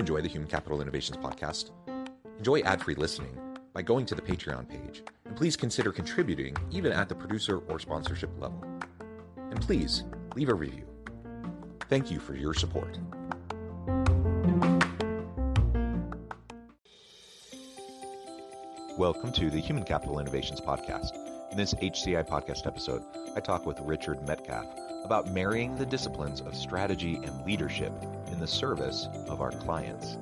Enjoy the Human Capital Innovations podcast, enjoy ad free listening by going to the Patreon page, and please consider contributing even at the producer or sponsorship level. And please leave a review. Thank you for your support. Welcome to the Human Capital Innovations Podcast. In this HCI podcast episode, I talk with Richard Medcalf about marrying the disciplines of strategy and leadership in the service of our clients.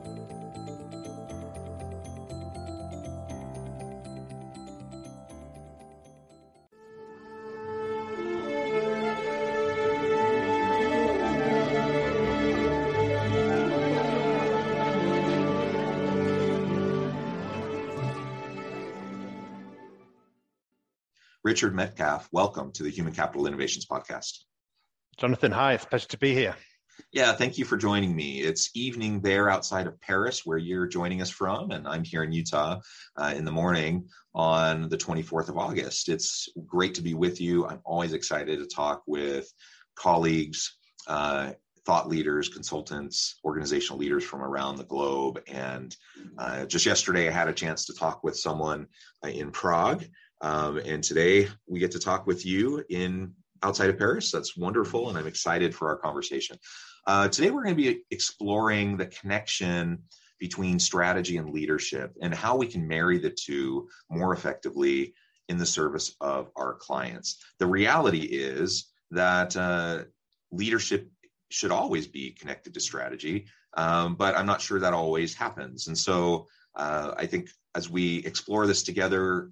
Richard Medcalf, welcome to the Human Capital Innovations Podcast. Jonathan, hi. It's a pleasure to be here. Yeah, thank you for joining me. It's evening there outside of Paris, where you're joining us from, and I'm here in Utah uh, in the morning on the 24th of August. It's great to be with you. I'm always excited to talk with colleagues, uh, thought leaders, consultants, organizational leaders from around the globe. And uh, just yesterday, I had a chance to talk with someone uh, in Prague. Um, and today we get to talk with you in outside of Paris. That's wonderful, and I'm excited for our conversation. Uh, today, we're going to be exploring the connection between strategy and leadership and how we can marry the two more effectively in the service of our clients. The reality is that uh, leadership should always be connected to strategy, um, but I'm not sure that always happens. And so uh, I think as we explore this together,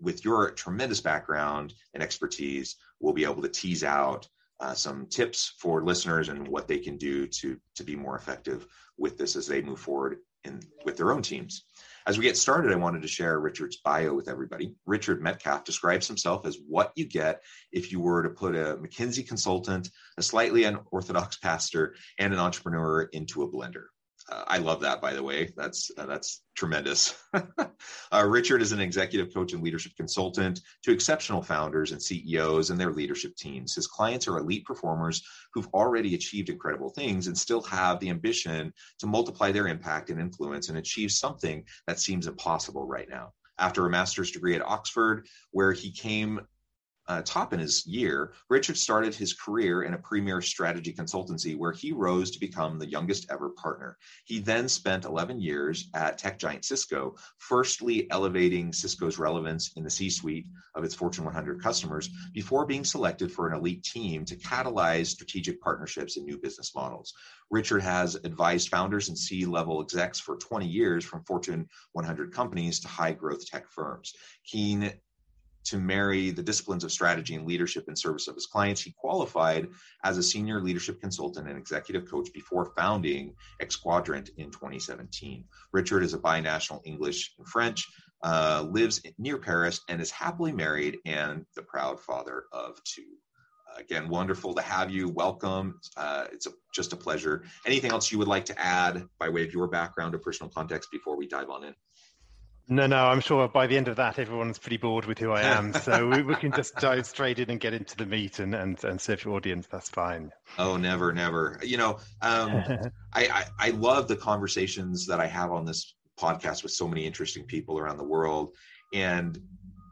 with your tremendous background and expertise, we'll be able to tease out uh, some tips for listeners and what they can do to to be more effective with this as they move forward in with their own teams. As we get started, I wanted to share Richard's bio with everybody. Richard Medcalf describes himself as what you get if you were to put a McKinsey consultant, a slightly unorthodox pastor, and an entrepreneur into a blender. Uh, I love that, by the way. That's uh, that's tremendous. uh, Richard is an executive coach and leadership consultant to exceptional founders and CEOs and their leadership teams. His clients are elite performers who've already achieved incredible things and still have the ambition to multiply their impact and influence and achieve something that seems impossible right now after a master's degree at Oxford, where he came uh, top in his year, Richard started his career in a premier strategy consultancy where he rose to become the youngest ever partner. He then spent 11 years at tech giant Cisco, firstly elevating Cisco's relevance in the C suite of its Fortune 100 customers before being selected for an elite team to catalyze strategic partnerships and new business models. Richard has advised founders and C level execs for 20 years from Fortune 100 companies to high growth tech firms. Keen to marry the disciplines of strategy and leadership in service of his clients. He qualified as a senior leadership consultant and executive coach before founding Xquadrant in 2017. Richard is a binational English and French, uh, lives near Paris, and is happily married and the proud father of two. Again, wonderful to have you. Welcome. Uh, it's a, just a pleasure. Anything else you would like to add by way of your background or personal context before we dive on in? No, no, I'm sure by the end of that, everyone's pretty bored with who I am. so we, we, can just dive straight in and get into the meat and, and, and serve your audience. That's fine. Oh, never, never. You know, um, I, I, I love the conversations that I have on this podcast with so many interesting people around the world. And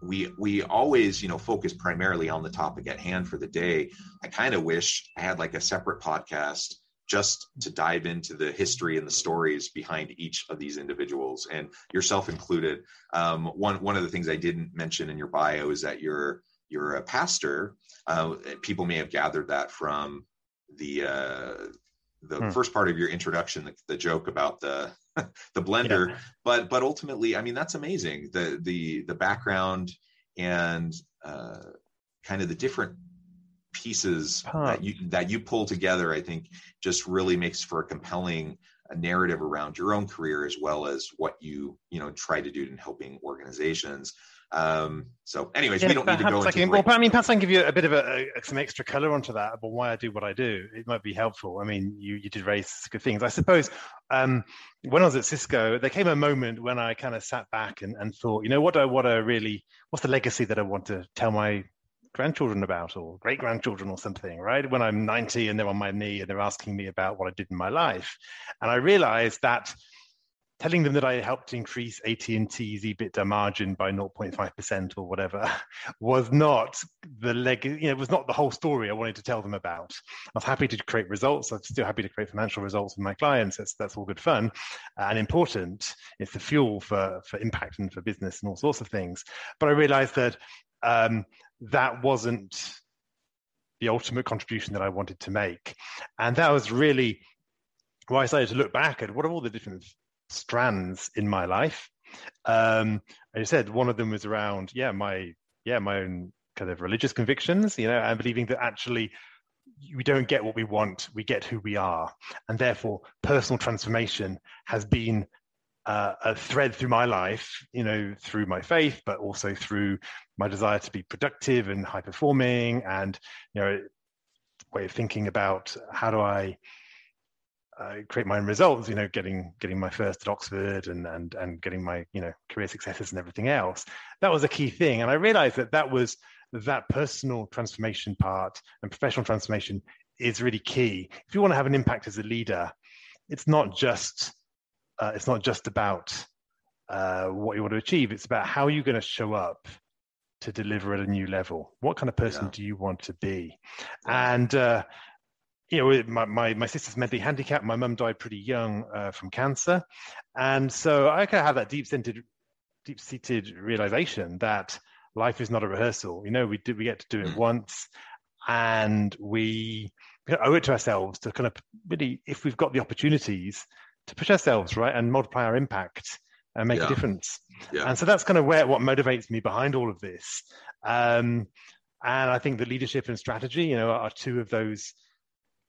we we always you know focus primarily on the topic at hand for the day i kind of wish i had like a separate podcast just to dive into the history and the stories behind each of these individuals and yourself included. Um, one one of the things I didn't mention in your bio is that you're you're a pastor. Uh, people may have gathered that from the uh, the hmm. first part of your introduction, the, the joke about the the blender. Yeah. But but ultimately, I mean, that's amazing. The the the background and uh, kind of the different pieces huh. that you that you pull together, I think, just really makes for a compelling a narrative around your own career as well as what you you know try to do in helping organizations um, so, anyways, yeah, we don't need to go into. Can, well, I mean, perhaps I can give you a bit of a, a, some extra color onto that about why I do what I do. It might be helpful. I mean, you you did raise good things. I suppose um, when I was at Cisco, there came a moment when I kind of sat back and, and thought, you know, what do I what I really what's the legacy that I want to tell my grandchildren about or great grandchildren or something, right? When I'm 90 and they're on my knee and they're asking me about what I did in my life, and I realized that telling them that I helped increase AT&T's EBITDA margin by 0.5% or whatever was not the leg, you know, was not the whole story I wanted to tell them about. I was happy to create results. I'm still happy to create financial results with my clients. That's, that's all good fun and important. It's the fuel for, for impact and for business and all sorts of things. But I realized that um, that wasn't the ultimate contribution that I wanted to make. And that was really why I started to look back at what are all the different strands in my life. Um, I said one of them was around, yeah, my yeah, my own kind of religious convictions, you know, and believing that actually we don't get what we want, we get who we are. And therefore, personal transformation has been uh, a thread through my life, you know, through my faith, but also through my desire to be productive and high performing and, you know, way of thinking about how do I uh, create my own results, you know, getting getting my first at Oxford and and and getting my you know career successes and everything else. That was a key thing, and I realized that that was that personal transformation part and professional transformation is really key. If you want to have an impact as a leader, it's not just uh, it's not just about uh, what you want to achieve. It's about how you're going to show up to deliver at a new level. What kind of person yeah. do you want to be? And uh, you know, my, my, my sister's mentally handicapped. My mum died pretty young uh, from cancer. And so I kind of have that deep seated, deep seated realization that life is not a rehearsal. You know, we do, we get to do it mm. once and we owe it to ourselves to kind of really, if we've got the opportunities to push ourselves, right, and multiply our impact and make yeah. a difference. Yeah. And so that's kind of where what motivates me behind all of this. Um, and I think the leadership and strategy, you know, are two of those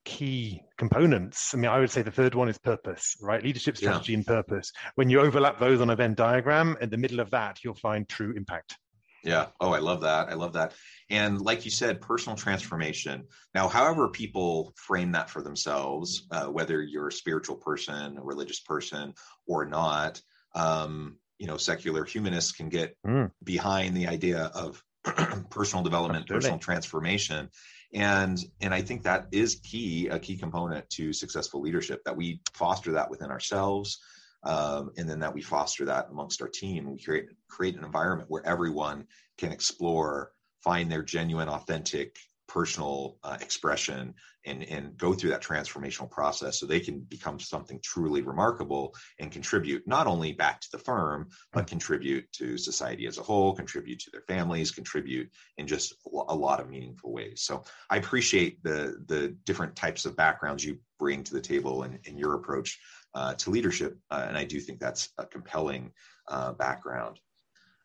key components. I mean, I would say the third one is purpose, right? Leadership, strategy, yeah. and purpose. When you overlap those on a Venn diagram, in the middle of that, you'll find true impact. Yeah. Oh, I love that. I love that. And like you said, personal transformation. Now, however people frame that for themselves, uh, whether you're a spiritual person, a religious person, or not, um, you know, secular humanists can get mm. behind the idea of personal development, Absolutely. personal transformation and and i think that is key a key component to successful leadership that we foster that within ourselves um, and then that we foster that amongst our team. We create create an environment where everyone can explore find their genuine authentic personal uh, expression and, and go through that transformational process so they can become something truly remarkable and contribute not only back to the firm, but contribute to society as a whole, contribute to their families, contribute in just a lot of meaningful ways. So I appreciate the, the different types of backgrounds you bring to the table and, in your approach uh, to leadership. Uh, and I do think that's a compelling uh, background.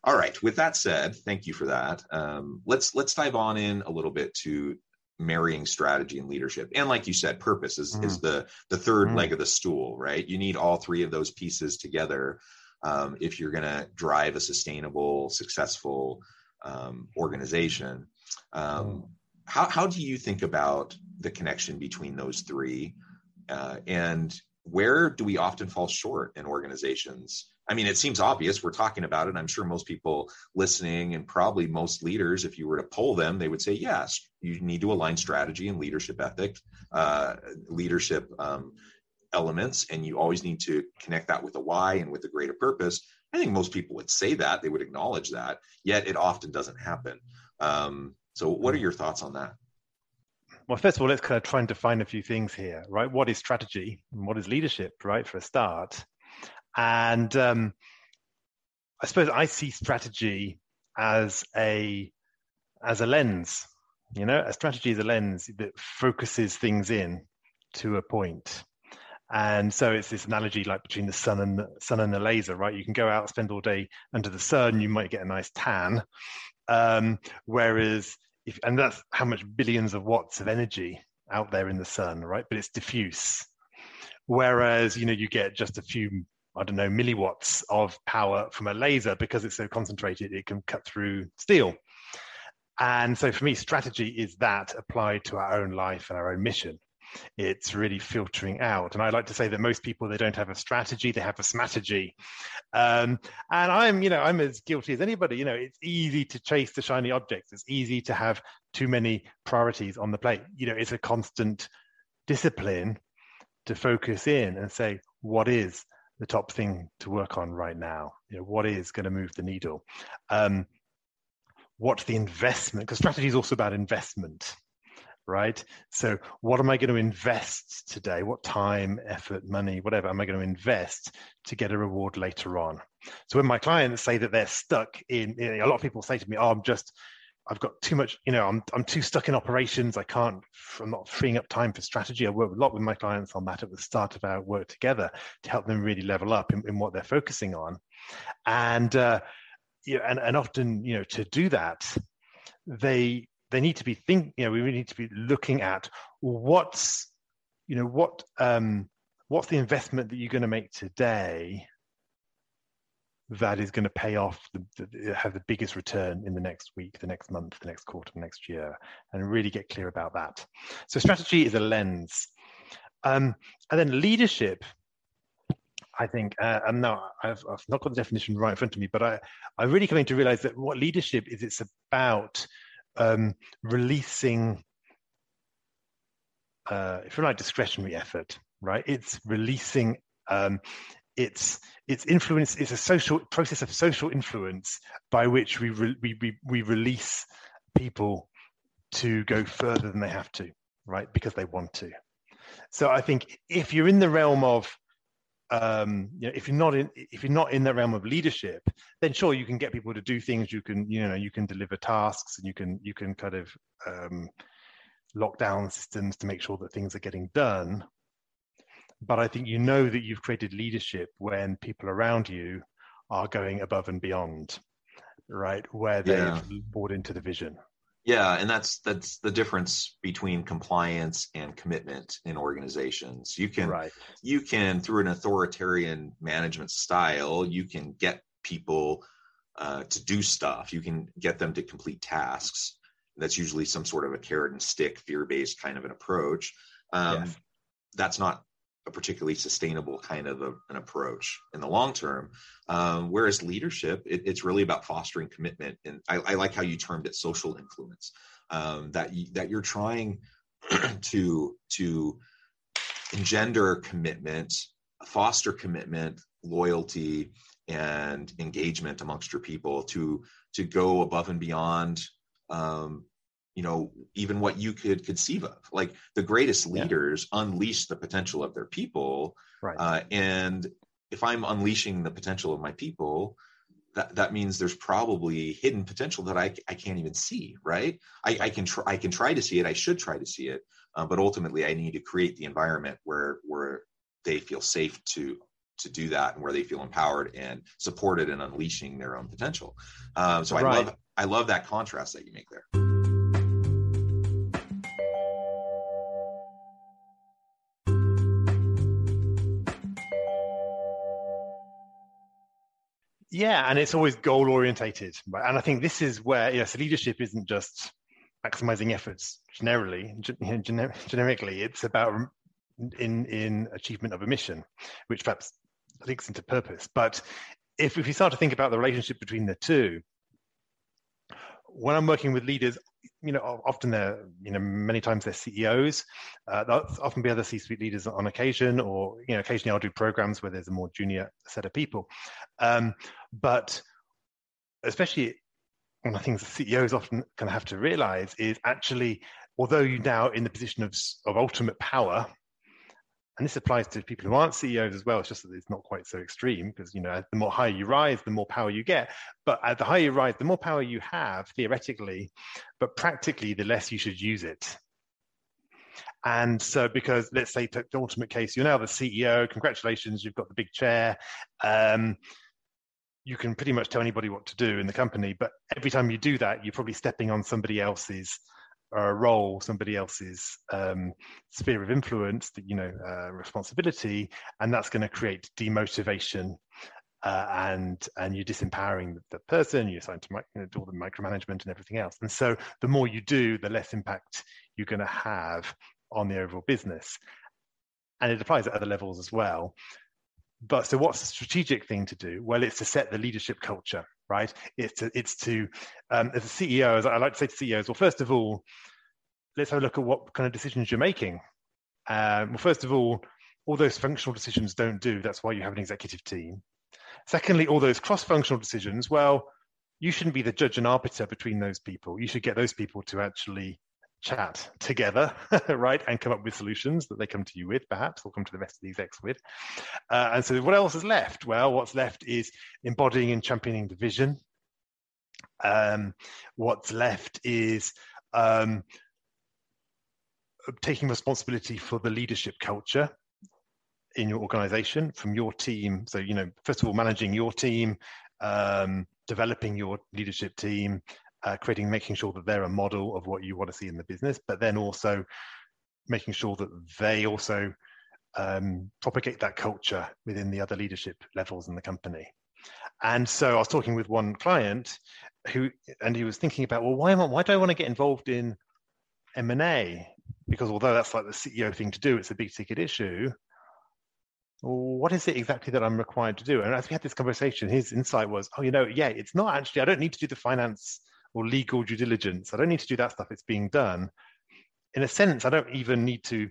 All right. With that said, thank you for that. Um, let's let's dive on in a little bit to marrying strategy and leadership. And like you said, purpose is, mm. is the the 3rd mm. leg of the stool, right? You need all three of those pieces together um, if you're going to drive a sustainable, successful um, organization. Um, mm. How how do you think about the connection between those three? Uh, and where do we often fall short in organizations? I mean, it seems obvious. We're talking about it. I'm sure most people listening and probably most leaders, if you were to poll them, they would say, yes, you need to align strategy and leadership ethic, uh, leadership um, elements, and you always need to connect that with a why and with a greater purpose. I think most people would say that, they would acknowledge that, yet it often doesn't happen. Um, so, what are your thoughts on that? Well, first of all, let's kind of try and define a few things here, right? What is strategy and what is leadership, right, for a start? And um, I suppose I see strategy as a as a lens. You know, a strategy is a lens that focuses things in to a point. And so it's this analogy like between the sun and the sun and the laser, right? You can go out, spend all day under the sun, you might get a nice tan. Um, whereas if, and that's how much billions of watts of energy out there in the sun, right? But it's diffuse. Whereas, you know, you get just a few, I don't know, milliwatts of power from a laser because it's so concentrated, it can cut through steel. And so for me, strategy is that applied to our own life and our own mission it's really filtering out. And I like to say that most people they don't have a strategy, they have a strategy. Um, and I'm, you know, I'm as guilty as anybody. You know, it's easy to chase the shiny objects. It's easy to have too many priorities on the plate. You know, it's a constant discipline to focus in and say, what is the top thing to work on right now? You know, what is going to move the needle? Um, what's the investment? Because strategy is also about investment right? So, what am I going to invest today? What time, effort, money, whatever am I going to invest to get a reward later on? So, when my clients say that they're stuck in, a lot of people say to me, "Oh, I'm just, I've got too much, you know, I'm I'm too stuck in operations. I can't, I'm not freeing up time for strategy." I work a lot with my clients on that at the start of our work together to help them really level up in, in what they're focusing on, and. Uh, and, and often, you know, to do that, they they need to be think you know we need to be looking at what's you know what um what's the investment that you're going to make today that is going to pay off the, the, have the biggest return in the next week the next month the next quarter the next year and really get clear about that. So strategy is a lens. Um, and then leadership I think, uh, I'm not, I've, I've, not got the definition right in front of me, but I, I'm really coming to realize that what leadership is, it's about um, releasing, uh, if you like, discretionary effort, right? It's releasing. Um, it's it's influence. It's a social process of social influence by which we re, we, we we release people to go further than they have to, right? Because they want to. So I think if you're in the realm of um, you know, if you're not in if you're not in the realm of leadership, then sure you can get people to do things. You can you know you can deliver tasks and you can you can kind of um, lock down systems to make sure that things are getting done. But I think you know that you've created leadership when people around you are going above and beyond, right? Where they've yeah. bought into the vision. Yeah, and that's that's the difference between compliance and commitment in organizations. You can right. you can through an authoritarian management style, you can get people uh, to do stuff. You can get them to complete tasks. That's usually some sort of a carrot and stick, fear based kind of an approach. Um, yes. That's not a particularly sustainable kind of a, an approach in the long term. Um, whereas leadership, it, it's really about fostering commitment, and I, I, like how you termed it social influence. Um, that you, that you're trying to to engender commitment, foster commitment, loyalty, and engagement amongst your people to to go above and beyond um, you know even what you could conceive of like the greatest leaders yeah. unleash the potential of their people right uh, and if i'm unleashing the potential of my people that, that means there's probably hidden potential that I, I can't even see right I, I can try I can try to see it I should try to see it uh, but ultimately I need to create the environment where where they feel safe to to do that and where they feel empowered and supported in unleashing their own potential um, so right. I love I love that contrast that you make there. Yeah, and it's always goal orientated, right? And I think this is where yes, leadership isn't just maximizing efforts generally, gener- generically. It's about in in achievement of a mission, which perhaps links into purpose. But if if you start to think about the relationship between the two, when I'm working with leaders, you know, often they're, you know, many times they're CEOs. Uh, often be other C-suite leaders on occasion, or you know, occasionally I'll do programs where there's a more junior set of people. Um, but especially one of the things the CEOs often kind of have to realize is actually, although you're now in the position of, of ultimate power, and this applies to people who aren't CEOs as well. It's just that it's not quite so extreme because you know the more higher you rise, the more power you get. But at the higher you rise, the more power you have theoretically, but practically, the less you should use it. And so, because let's say the ultimate case, you're now the CEO. Congratulations, you've got the big chair. Um, you can pretty much tell anybody what to do in the company, but every time you do that, you're probably stepping on somebody else's uh, role, somebody else's um, sphere of influence, you know, uh, responsibility, and that's going to create demotivation. Uh, and and you're disempowering the person. You're starting to you know, do all the micromanagement and everything else. And so, the more you do, the less impact you're going to have on the overall business. And it applies at other levels as well. But so, what's the strategic thing to do? Well, it's to set the leadership culture right? It's to, it's to um, as a CEO, as I like to say to CEOs, well, first of all, let's have a look at what kind of decisions you're making. Um, well, first of all, all those functional decisions don't do. That's why you have an executive team. Secondly, all those cross-functional decisions, well, you shouldn't be the judge and arbiter between those people. You should get those people to actually chat together, right, and come up with solutions that they come to you with, perhaps, or come to the rest of these execs with. Uh, and so, what else is left? Well, what's left is embodying and championing the vision. Um, what's left is um, taking responsibility for the leadership culture in your organization from your team. So, you know, first of all, managing your team, um, developing your leadership team, uh, creating, making sure that they're a model of what you want to see in the business, but then also making sure that they also um, propagate that culture within the other leadership levels in the company. And so I was talking with one client who, and he was thinking about, well, why, am I, why do I want to get involved in M&A? Because although that's like the CEO thing to do, it's a big ticket issue. What is it exactly that I'm required to do? And as we had this conversation, his insight was, oh, you know, yeah, it's not actually, I don't need to do the finance or legal due diligence. I don't need to do that stuff. It's being done. In a sense, I don't even need to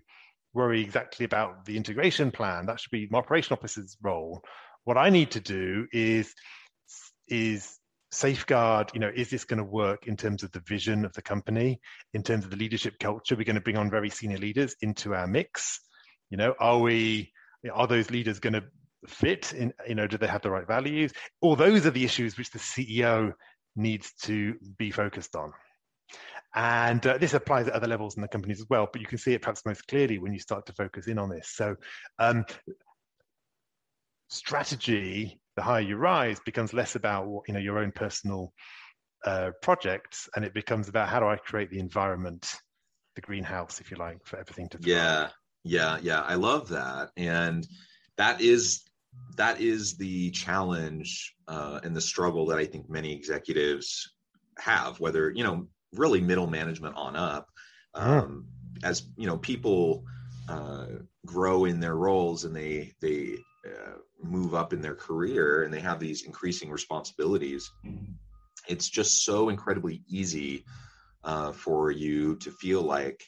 worry exactly about the integration plan. That should be my operation officer's role. What I need to do is is safeguard you know is this going to work in terms of the vision of the company in terms of the leadership culture we're going to bring on very senior leaders into our mix you know are we are those leaders going to fit in you know do they have the right values all those are the issues which the ceo needs to be focused on. And uh, this applies at other levels in the companies as well, but you can see it perhaps most clearly when you start to focus in on this. So, um, strategy, the higher you rise, becomes less about what, you know your own personal uh, projects, and it becomes about how do I create the environment, the greenhouse, if you like, for everything to. Thrive. Yeah, yeah, yeah. I love that, and that is that is the challenge uh, and the struggle that I think many executives have, whether, you know, really middle management on up. Um, as, you know, people uh, grow in their roles and they, they uh, move up in their career and they have these increasing responsibilities, it's just so incredibly easy uh, for you to feel like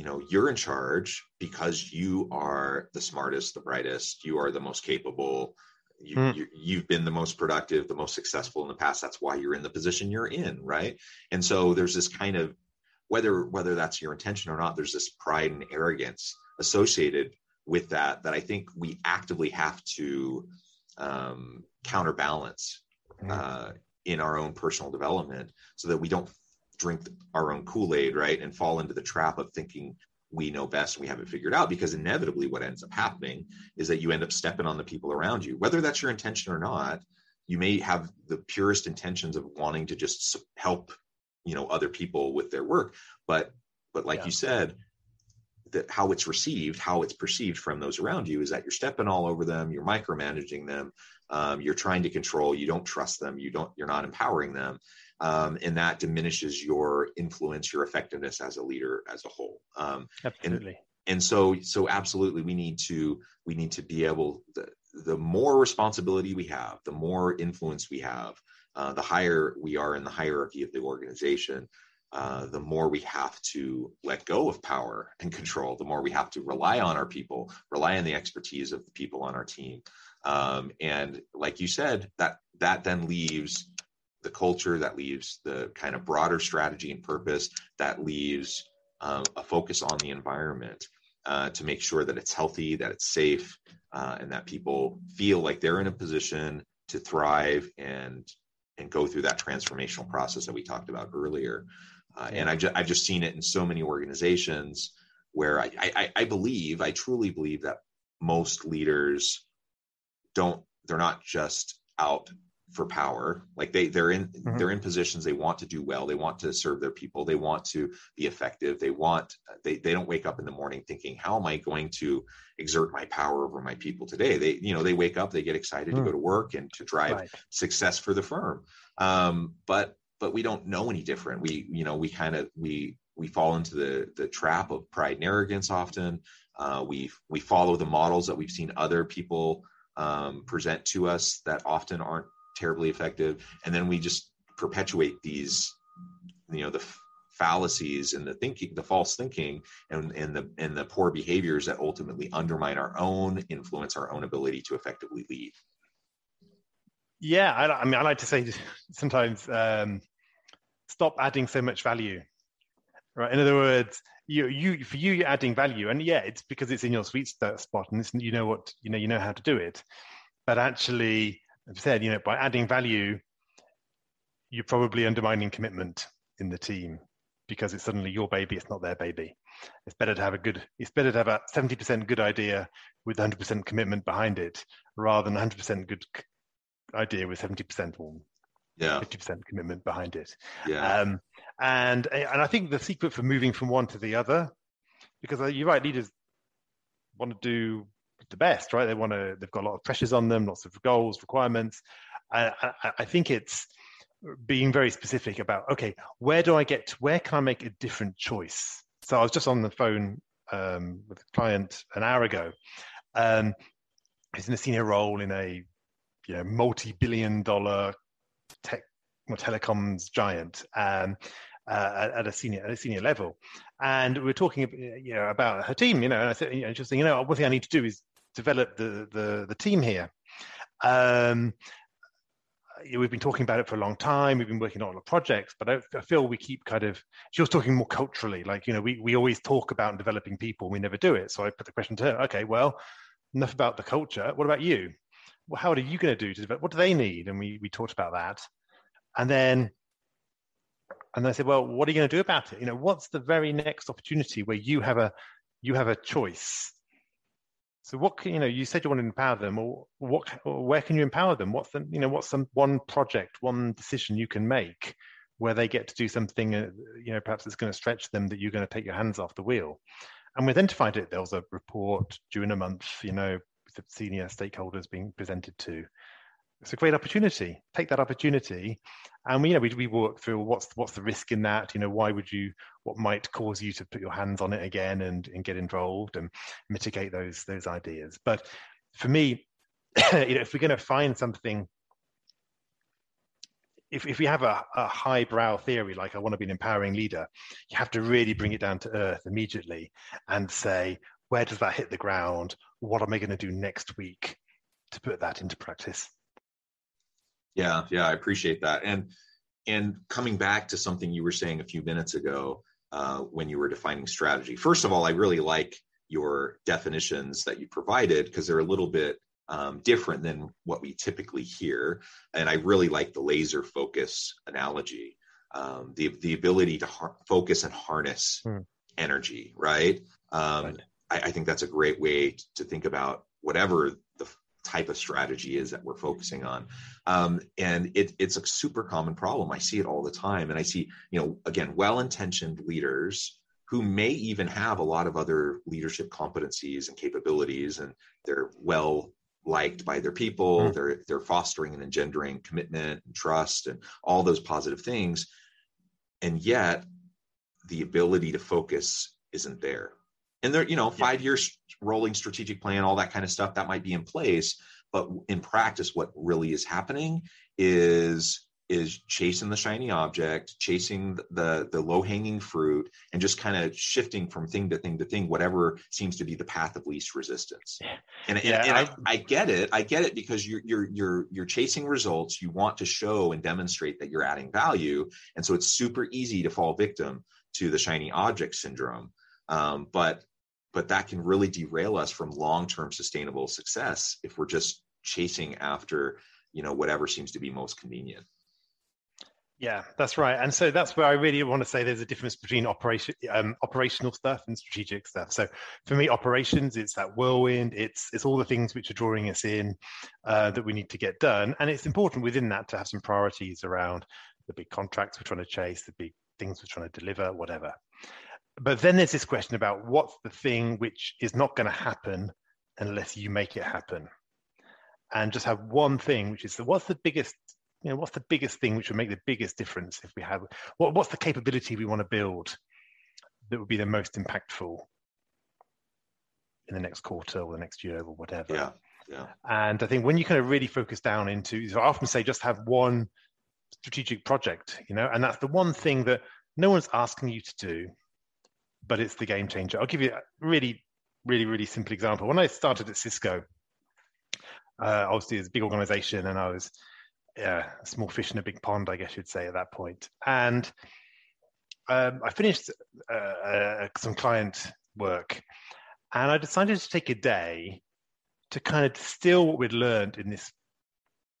you know you're in charge because you are the smartest the brightest you are the most capable you, mm. you, you've been the most productive the most successful in the past that's why you're in the position you're in right and so there's this kind of whether whether that's your intention or not there's this pride and arrogance associated with that that i think we actively have to um, counterbalance mm. uh, in our own personal development so that we don't drink our own Kool-Aid, right? And fall into the trap of thinking we know best and we have it figured out because inevitably what ends up happening is that you end up stepping on the people around you. Whether that's your intention or not, you may have the purest intentions of wanting to just help, you know, other people with their work, but but like yeah. you said, that how it's received, how it's perceived from those around you is that you're stepping all over them, you're micromanaging them, um, you're trying to control, you don't trust them, you don't, you're not empowering them, um, and that diminishes your influence, your effectiveness as a leader as a whole. Um, absolutely. And, and so, so absolutely, we need to we need to be able the the more responsibility we have, the more influence we have, uh, the higher we are in the hierarchy of the organization. Uh, the more we have to let go of power and control, the more we have to rely on our people, rely on the expertise of the people on our team. Um, and like you said, that that then leaves the culture, that leaves the kind of broader strategy and purpose, that leaves uh, a focus on the environment uh, to make sure that it's healthy, that it's safe, uh, and that people feel like they're in a position to thrive and and go through that transformational process that we talked about earlier. Uh, and I've just, I've just seen it in so many organizations where I, I, I believe, I truly believe that most leaders don't, they're not just out for power. Like they they're in mm-hmm. they're in positions they want to do well. They want to serve their people. They want to be effective. They want they they don't wake up in the morning thinking how am i going to exert my power over my people today? They you know they wake up they get excited mm. to go to work and to drive right. success for the firm. Um, but but we don't know any different. We you know we kind of we we fall into the the trap of pride and arrogance often. Uh, we we follow the models that we've seen other people um, present to us that often aren't terribly effective. And then we just perpetuate these you know the fallacies and the thinking the false thinking and, and the and the poor behaviors that ultimately undermine our own influence our own ability to effectively lead. Yeah i, I mean i like to say sometimes um, stop adding so much value right? In other words you you for you you're adding value. And yeah it's because it's in your sweet spot and you know what you know you know how to do it. But actually I've said, you know, by adding value, you're probably undermining commitment in the team because it's suddenly your baby, it's not their baby. It's better to have a good, it's better to have a 70% good idea with 100% commitment behind it rather than 100% good idea with 70% or yeah. 50% commitment behind it. Yeah. Um, and, and I think the secret for moving from one to the other, because uh, you're right, leaders want to do the best, right? They want to, they've got a lot of pressures on them, lots of goals, requirements. I, I, I think it's being very specific about, okay, where do I get to, where can I make a different choice? So I was just on the phone um, with a client an hour ago. Um, he's in a senior role in a you know, multi-billion dollar tech or telecoms giant. Um, uh, at a senior at a senior level, and we are talking you know about her team. You know, and I said, you know, just saying, you know, one thing I need to do is develop the the, the team here. Um, we've been talking about it for a long time. We've been working on a lot of projects, but I, I, feel we keep kind of. She was talking more culturally, like you know, we we always talk about developing people, we never do it. So I put the question to her. Okay, well, enough about the culture. What about you? Well, how are you going to do to develop? What do they need? And we we talked about that, and then. And I said, "Well, what are you going to do about it? You know, what's the very next opportunity where you have a you have a choice so what can you know? You said you want to empower them, or what? Or where can you empower them? What's the you know? What's some one project, one decision you can make where they get to do something? Uh, you know, perhaps it's going to stretch them that you're going to take your hands off the wheel. And we identified it. There was a report during a month, you know, the senior stakeholders being presented to it's a great opportunity. Take that opportunity, and we, you know, we, we work through what's what's the risk in that. You know, why would you? What might cause you to put your hands on it again and and get involved and mitigate those those ideas. But for me, you know, if we're going to find something, if if we have a, a highbrow theory like I want to be an empowering leader, you have to really bring it down to earth immediately and say, where does that hit the ground? What am I going to do next week to put that into practice? Yeah, yeah, I appreciate that. And and coming back to something you were saying a few minutes ago uh, when you were defining strategy. First of all, I really like your definitions that you provided because they're a little bit um, different than what we typically hear. And I really like the laser focus analogy, um, the the ability to har- focus and harness hmm. energy. Right. Um, right. I, I, think that's a great way to think about whatever the type of strategy is that we're focusing on. Um, and it, it's a super common problem. I see it all the time. And I see, you know, again, well intentioned leaders who may even have a lot of other leadership competencies and capabilities, and they're well liked by their people. Mm. They're they're fostering and engendering commitment and trust and all those positive things. And yet the ability to focus isn't there and there you know five years rolling strategic plan all that kind of stuff that might be in place. But in practice what really is happening is is chasing the shiny object chasing the the low hanging fruit and just kind of shifting from thing to thing to thing whatever seems to be the path of least resistance. And, yeah, and, and I, I, get it. I get it because you're you're you're you're chasing results. You want to show and demonstrate that you're adding value. And so it's super easy to fall victim to the shiny object syndrome. Um, but but that can really derail us from long-term sustainable success if we're just chasing after you know whatever seems to be most convenient Yeah, that's right. And so that's where I really want to say there's a difference between operation, um, operational stuff and strategic stuff. So for me, operations, it's that whirlwind. It's it's all the things which are drawing us in uh, that we need to get done, and it's important within that to have some priorities around the big contracts we're trying to chase, the big things we're trying to deliver, whatever. But then there's this question about what's the thing which is not going to happen unless you make it happen, and just have one thing, which is the, what's the biggest you know, what's the biggest thing which would make the biggest difference if we have what, what's the capability we want to build that would be the most impactful in the next quarter or the next year or whatever. Yeah. Yeah. And I think when you kind of really focus down into, so I often say just have one strategic project, you know, and that's the one thing that no one's asking you to do, but it's the game changer. I'll give you a really, really, really simple example. When I started at Cisco, uh, obviously it's a big organization and I was yeah, a small fish in a big pond, I guess you'd say at that point. And um, I finished uh, uh, some client work, and I decided to take a day to kind of distill what we'd learned in this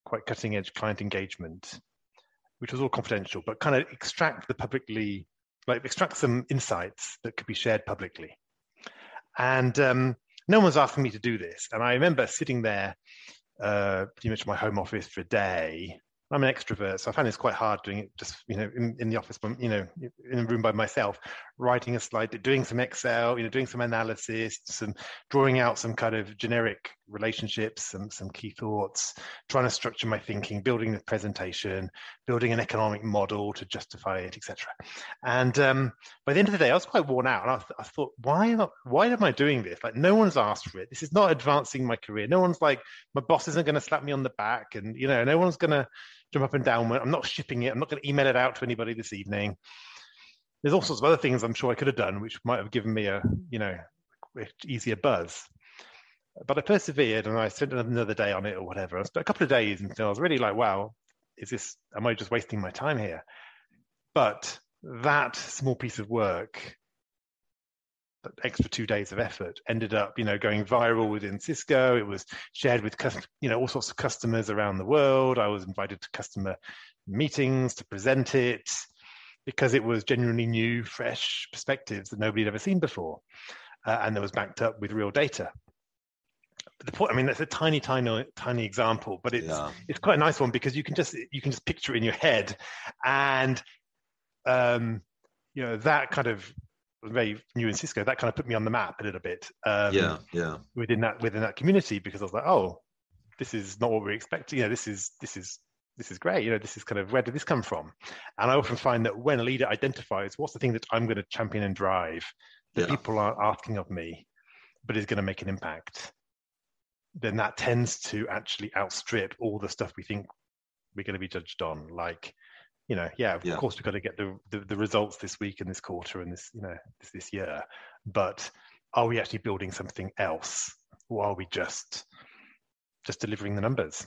quite cutting edge client engagement, which was all confidential, but kind of extract the publicly, like extract some insights that could be shared publicly. And um, no one's asking me to do this. And I remember sitting there uh, pretty much my home office for a day I'm an extrovert, so I find it's quite hard doing it just, you know, in, in the office, you know, in a room by myself, writing a slide, doing some Excel, you know, doing some analysis, some drawing out some kind of generic relationships, some some key thoughts, trying to structure my thinking, building the presentation, building an economic model to justify it, etc. And um, by the end of the day, I was quite worn out, and I, I thought, why am I, why am I doing this? Like, no one's asked for it. This is not advancing my career. No one's like, my boss isn't going to slap me on the back, and you know, no one's going to jump up and down. I'm not shipping it. I'm not going to email it out to anybody this evening. There's all sorts of other things I'm sure I could have done, which might have given me a, you know, easier buzz. But I persevered and I spent another day on it or whatever. I spent a couple of days and I was really like, wow, is this, am I just wasting my time here? But that small piece of work that extra two days of effort ended up you know going viral within cisco it was shared with you know all sorts of customers around the world i was invited to customer meetings to present it because it was genuinely new fresh perspectives that nobody had ever seen before uh, and that was backed up with real data but the point i mean that's a tiny tiny tiny example but it's yeah. it's quite a nice one because you can just you can just picture it in your head and um you know that kind of very new in Cisco, that kind of put me on the map a little bit. Um, yeah, yeah. Within that within that community, because I was like, oh, this is not what we expecting. You know, this is this is this is great. You know, this is kind of where did this come from? And I often find that when a leader identifies what's the thing that I'm going to champion and drive that yeah. people are asking of me, but is going to make an impact, then that tends to actually outstrip all the stuff we think we're going to be judged on, like you know, yeah, of yeah. course we've got to get the, the, the results this week and this quarter and this, you know, this this year. But are we actually building something else, or are we just just delivering the numbers?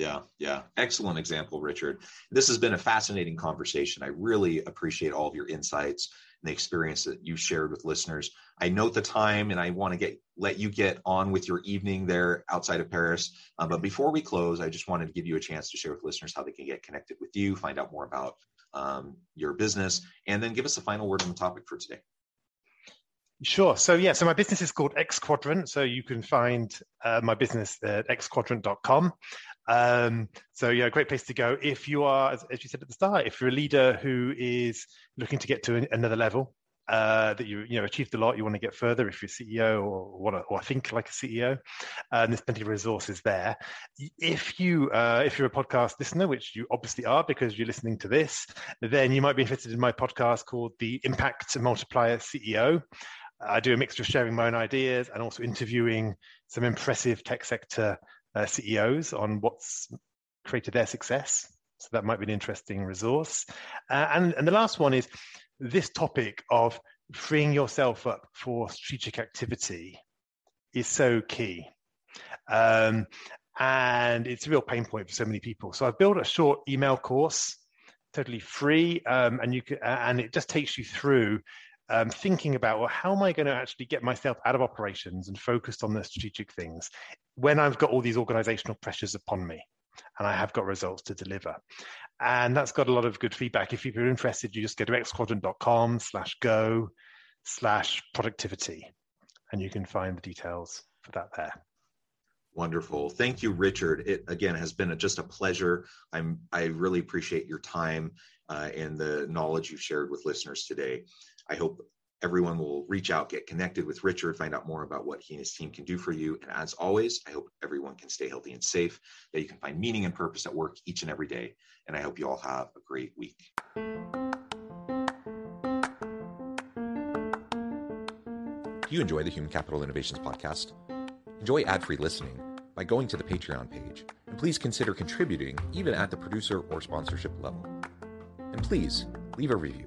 Yeah, yeah. Excellent example, Richard. This has been a fascinating conversation. I really appreciate all of your insights and the experience that you shared with listeners. I note the time and I want to get let you get on with your evening there outside of Paris. Um, but before we close, I just wanted to give you a chance to share with listeners how they can get connected with you, find out more about um, your business, and then give us a final word on the topic for today. Sure. So yeah, so my business is called Xquadrant. So you can find uh, my business at xquadrant.com. Um, so yeah, great place to go if you are, as, as, you said at the start, if you're a leader who is looking to get to another level, uh, that you you know achieved a lot, you want to get further. If you're CEO or want to, or think like a CEO, and uh, there's plenty of resources there. If you uh, if you're a podcast listener, which you obviously are because you're listening to this, then you might be interested in my podcast called the Impact Multiplier CEO. I do a mixture of sharing my own ideas and also interviewing some impressive tech sector uh, CEOs on what's created their success. So that might be an interesting resource. Uh, and, and the last one is this topic of freeing yourself up for strategic activity is so key. Um, and it's a real pain point for so many people. So I've built a short email course, totally free, um, and you can, and it just takes you through um, thinking about well, how am I going to actually get myself out of operations and focused on the strategic things when I've got all these organizational pressures upon me? and I have got results to deliver. And that's got a lot of good feedback. If you're interested, you just go to xquadrant.com slash go slash productivity, and you can find the details for that there. Wonderful. Thank you, Richard. It again has been a, just a pleasure. I'm I really appreciate your time uh, and the knowledge you've shared with listeners today. I hope everyone will reach out, get connected with Richard, find out more about what he and his team can do for you. And as always, I hope everyone can stay healthy and safe, that you can find meaning and purpose at work each and every day. And I hope you all have a great week. Do you enjoy the Human Capital Innovations podcast? Enjoy ad free listening by going to the Patreon page, and please consider contributing even at the producer or sponsorship level. And please leave a review.